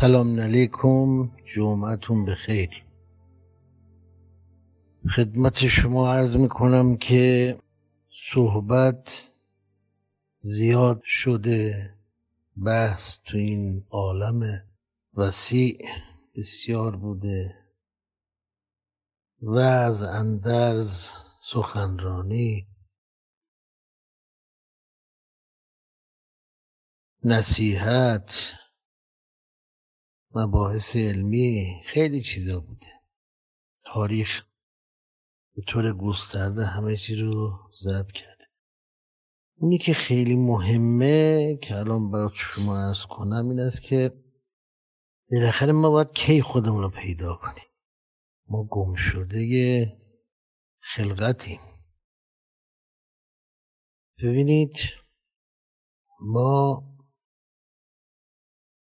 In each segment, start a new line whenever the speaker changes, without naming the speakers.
سلام علیکم جمعتون بخیر. خدمت شما عرض می‌کنم که صحبت زیاد شده بحث تو این عالم وسیع بسیار بوده وعظ اندرز سخنرانی نصیحت مباحث علمی خیلی چیزا بوده. تاریخ به طور گسترده همه چی رو ضبط کرده. اونی که خیلی مهمه که الان برای شما ارز کنم این است که بالاخره ما باید کی خودمون رو پیدا کنیم. ما گم شده خلقتیم. ببینید ما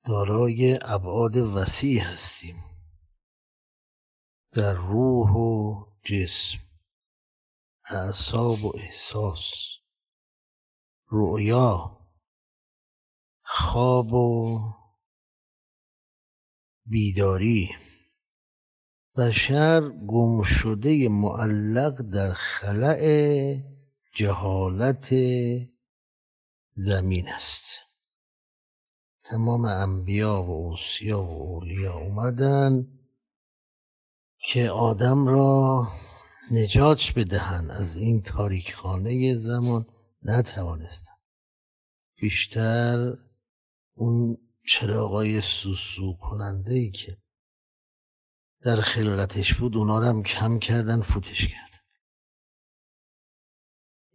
دارای ابعاد وسیع هستیم. در روح و جسم اعصاب و احساس رؤیا خواب و بیداری. بشر گم شده معلق در خلع جهالت زمین است. تمام انبیا و اوسیا و اولیا اومدن که آدم را نجات بدهند. از این تاریکخانه زمان نتوانستن بیشتر اون چراغای سوسو کننده ای که در خلقتش بود اونا رو هم کم کردن فوتش کرد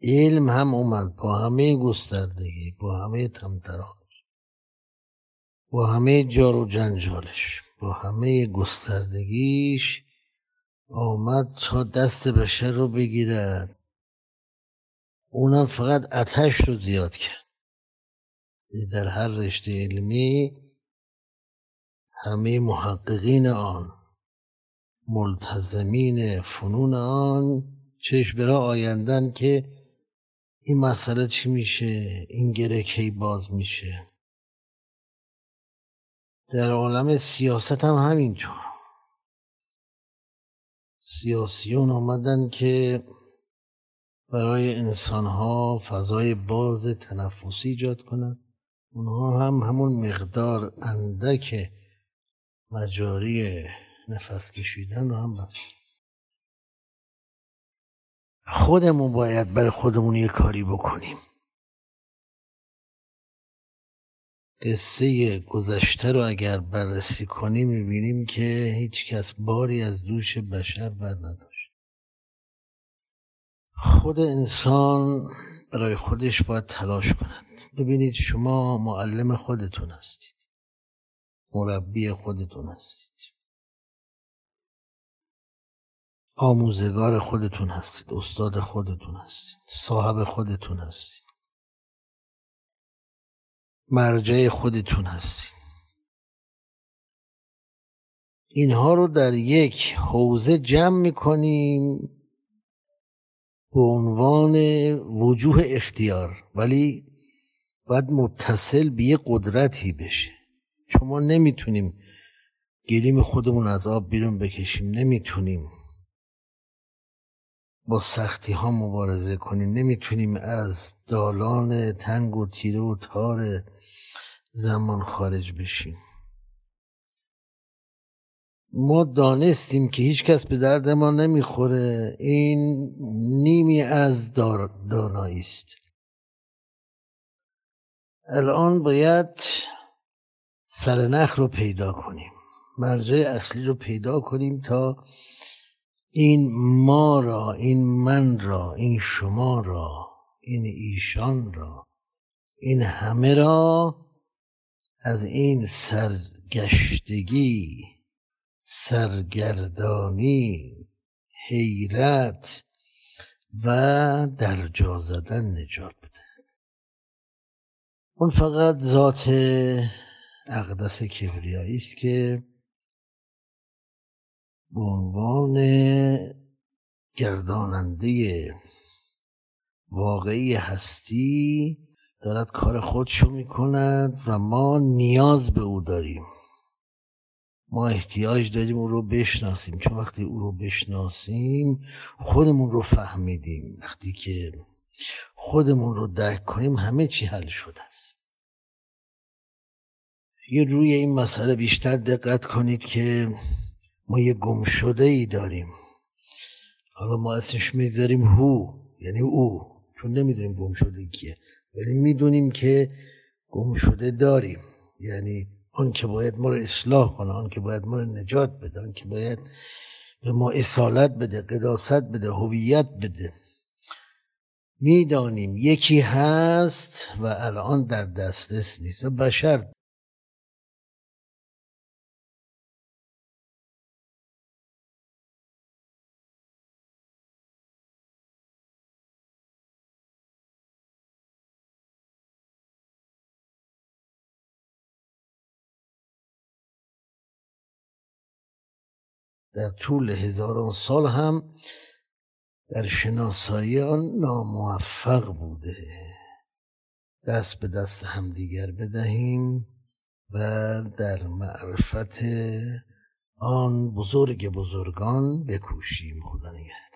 علم هم اومد با همه گستردگی با همه تمتراش با همه جار و جنجالش با همه گستردگیش آمد تا دست بشر رو بگیرد. اونم فقط اتش رو زیاد کرد. در هر رشته علمی همه محققین آن ملتزمین فنون آن چشم برا آیندن که این مسئله چی میشه؟ این گره کی باز میشه؟ در عالم سیاست هم همینطور سیاسیون آمدن که برای انسانها فضای باز تنفسی ایجاد کنند. اونها هم همون مقدار اندک مجاری نفس کشیدن رو هم بست خودمون باید برای خودمون یه کاری بکنیم. قصه گذشته رو اگر بررسی کنیم می‌بینیم که هیچ کس باری از دوش بشر بر نداشت خود انسان برای خودش باید تلاش کند. ببینید شما معلم خودتون هستید. مربی خودتون هستید. آموزگار خودتون هستید. استاد خودتون هستید. صاحب خودتون هستید. مرجع خودتون هستید. اینها رو در یک حوزه جمع می‌کنیم به عنوان وجوه اختیار ولی باید متصل به یه قدرتی بشه. چون ما نمی‌تونیم گلیم خودمون از آب بیرون بکشیم نمی‌تونیم. با سختی ها مبارزه کنیم. نمی‌تونیم از دالان تنگ و تیره و تار زمان خارج بشیم. ما دانستیم که هیچ کس به درد ما نمی‌خوره. این نیمی از دانایی است. الان باید سرنخ رو پیدا کنیم. مرجع اصلی رو پیدا کنیم تا این ما را این من را این شما را این ایشان را این همه را از این سرگشتگی سرگردانی حیرت و در جا زدن نجات بده. اون فقط ذات اقدس کبریایی است که به عنوان گرداننده واقعی هستی دارد کار خودشو می‌کند و ما نیاز به او داریم. ما احتیاج داریم او رو بشناسیم. چون وقتی او رو بشناسیم خودمون رو فهمیدیم. وقتی که خودمون رو درک کنیم همه چی حل شده است. یه روی این مسئله بیشتر دقت کنید که ما یه گم شده ای داریم. حالا ما اسمش می‌ذاریم هو یعنی او چون نمی‌دونیم گم شده کیه. ولی می‌دونیم که گم شده داریم. یعنی آن که باید ما رو اصلاح کنه آن که باید ما رو نجات بده آن که باید به ما اصالت بده قداست بده هویت بده. می‌دانیم یکی هست و الان در دسترس نیست. بشر در طول هزاران سال هم در شناسایی آن ناموفق بوده. دست به دست همدیگر بدهیم و در معرفت آن بزرگ بزرگان بکوشیم. خدا نگهدار.